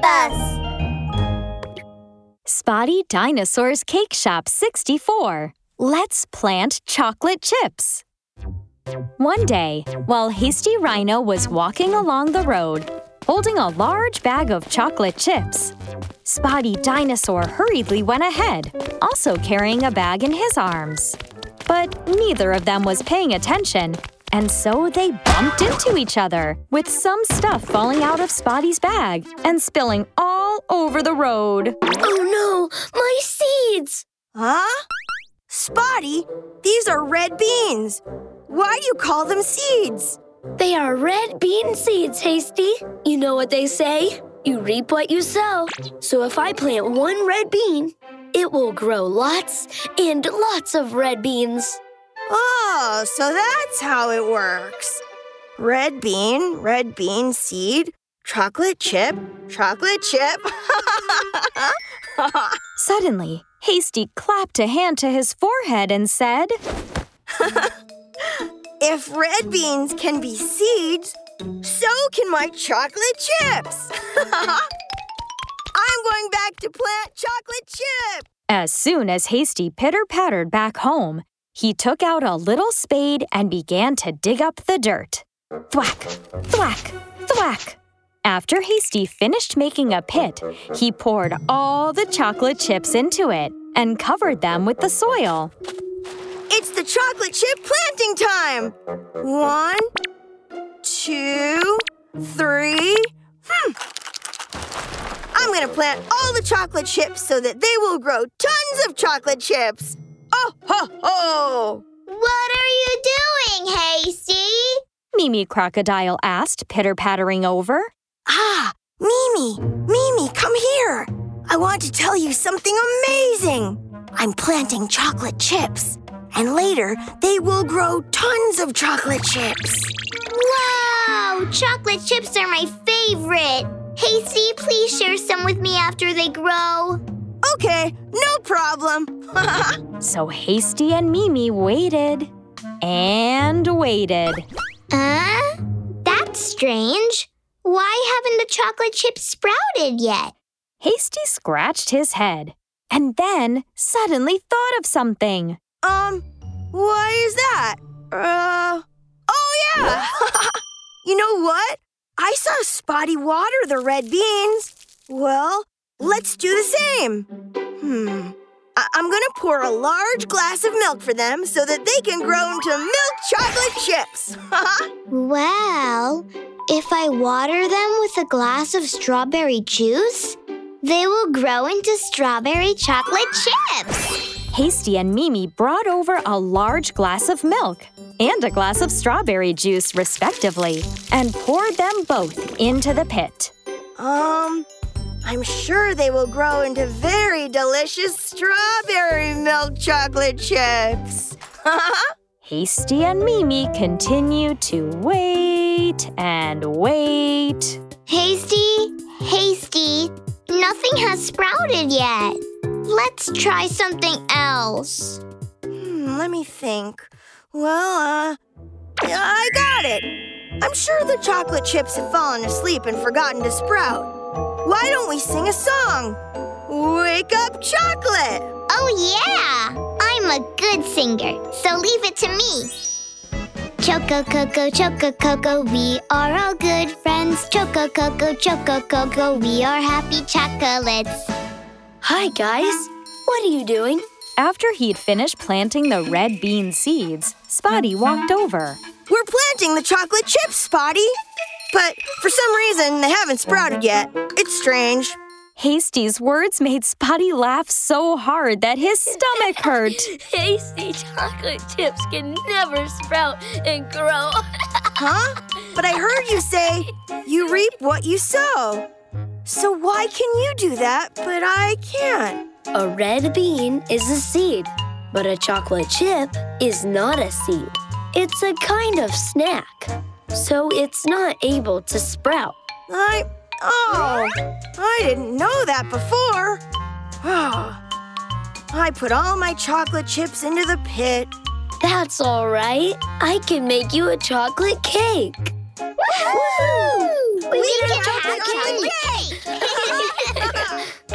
Bus. Spotty Dinosaur's Cake Shop 64. Let's plant chocolate chips. One day, while Hasty Rhino was walking along the road, holding a large bag of chocolate chips, Spotty Dinosaur hurriedly went ahead, also carrying a bag in his arms. But neither of them was paying attention, and so they bumped into each other, with some stuff falling out of Spotty's bag and spilling all over the road. Oh no, my seeds! Huh? Spotty, these are red beans. Why do you call them seeds? They are red bean seeds, Hasty. You know what they say? You reap what you sow. So if I plant one red bean, it will grow lots and lots of red beans. Oh, so that's how it works. Red bean, red bean seed, chocolate chip, chocolate chip. Suddenly, Hasty clapped a hand to his forehead and said, if red beans can be seeds, so can my chocolate chips. I'm going back to plant chocolate chip. As soon as Hasty pitter pattered back home, he took out a little spade and began to dig up the dirt. Thwack, thwack, thwack. After Hasty finished making a pit, he poured all the chocolate chips into it and covered them with the soil. It's the chocolate chip planting time! One, two, three. Hmm. I'm gonna plant all the chocolate chips so that they will grow tons of chocolate chips. Ho ho! What are you doing, Hasty? Mimi Crocodile asked, pitter pattering over. Ah, Mimi, Mimi, come here. I want to tell you something amazing. I'm planting chocolate chips, and later they will grow tons of chocolate chips. Wow! Chocolate chips are my favorite. Hasty, please share some with me after they grow. Okay, no problem. So Hasty and Mimi waited and waited. Huh? That's strange. Why haven't the chocolate chips sprouted yet? Hasty scratched his head and then suddenly thought of something. um, why is that? Uh, oh yeah! you know what? I saw Spotty water the red beans. Well, let's do the same. Hmm. I- I'm gonna pour a large glass of milk for them so that they can grow into milk chocolate chips. Well, if I water them with a glass of strawberry juice, they will grow into strawberry chocolate chips. Hasty and Mimi brought over a large glass of milk and a glass of strawberry juice, respectively, and poured them both into the pit. um, I'm sure they will grow into very delicious strawberry milk chocolate chips. Hasty and Mimi continued to wait and wait. Hasty, hasty, nothing has sprouted yet. Let's try something else. Hmm, let me think. Well, uh, I got it. I'm sure the chocolate chips have fallen asleep and forgotten to sprout. Why don't we sing a song? Wake up, chocolate! Oh, yeah! I'm a good singer, so leave it to me. Choco Coco, Choco Coco, we are all good friends. Choco Coco, Choco Coco, we are happy chocolates. Hi, guys. What are you doing? After he'd finished planting the red bean seeds, Spotty walked over. We're planting the chocolate chips, Spotty. But for some reason, they haven't sprouted yet. It's strange. Hasty's words made Spotty laugh so hard that his stomach hurt. Hasty chocolate chips can never sprout and grow. Huh? But I heard you say you reap what you sow. So why can you do that, but I can't? A red bean is a seed, but a chocolate chip is not a seed. It's a kind of snack, so it's not able to sprout. I... oh, I didn't know that before. Oh, I put all my chocolate chips into the pit. That's all right. I can make you a chocolate cake. Woohoo! We, we, can, have a chocolate, chocolate cake! cake.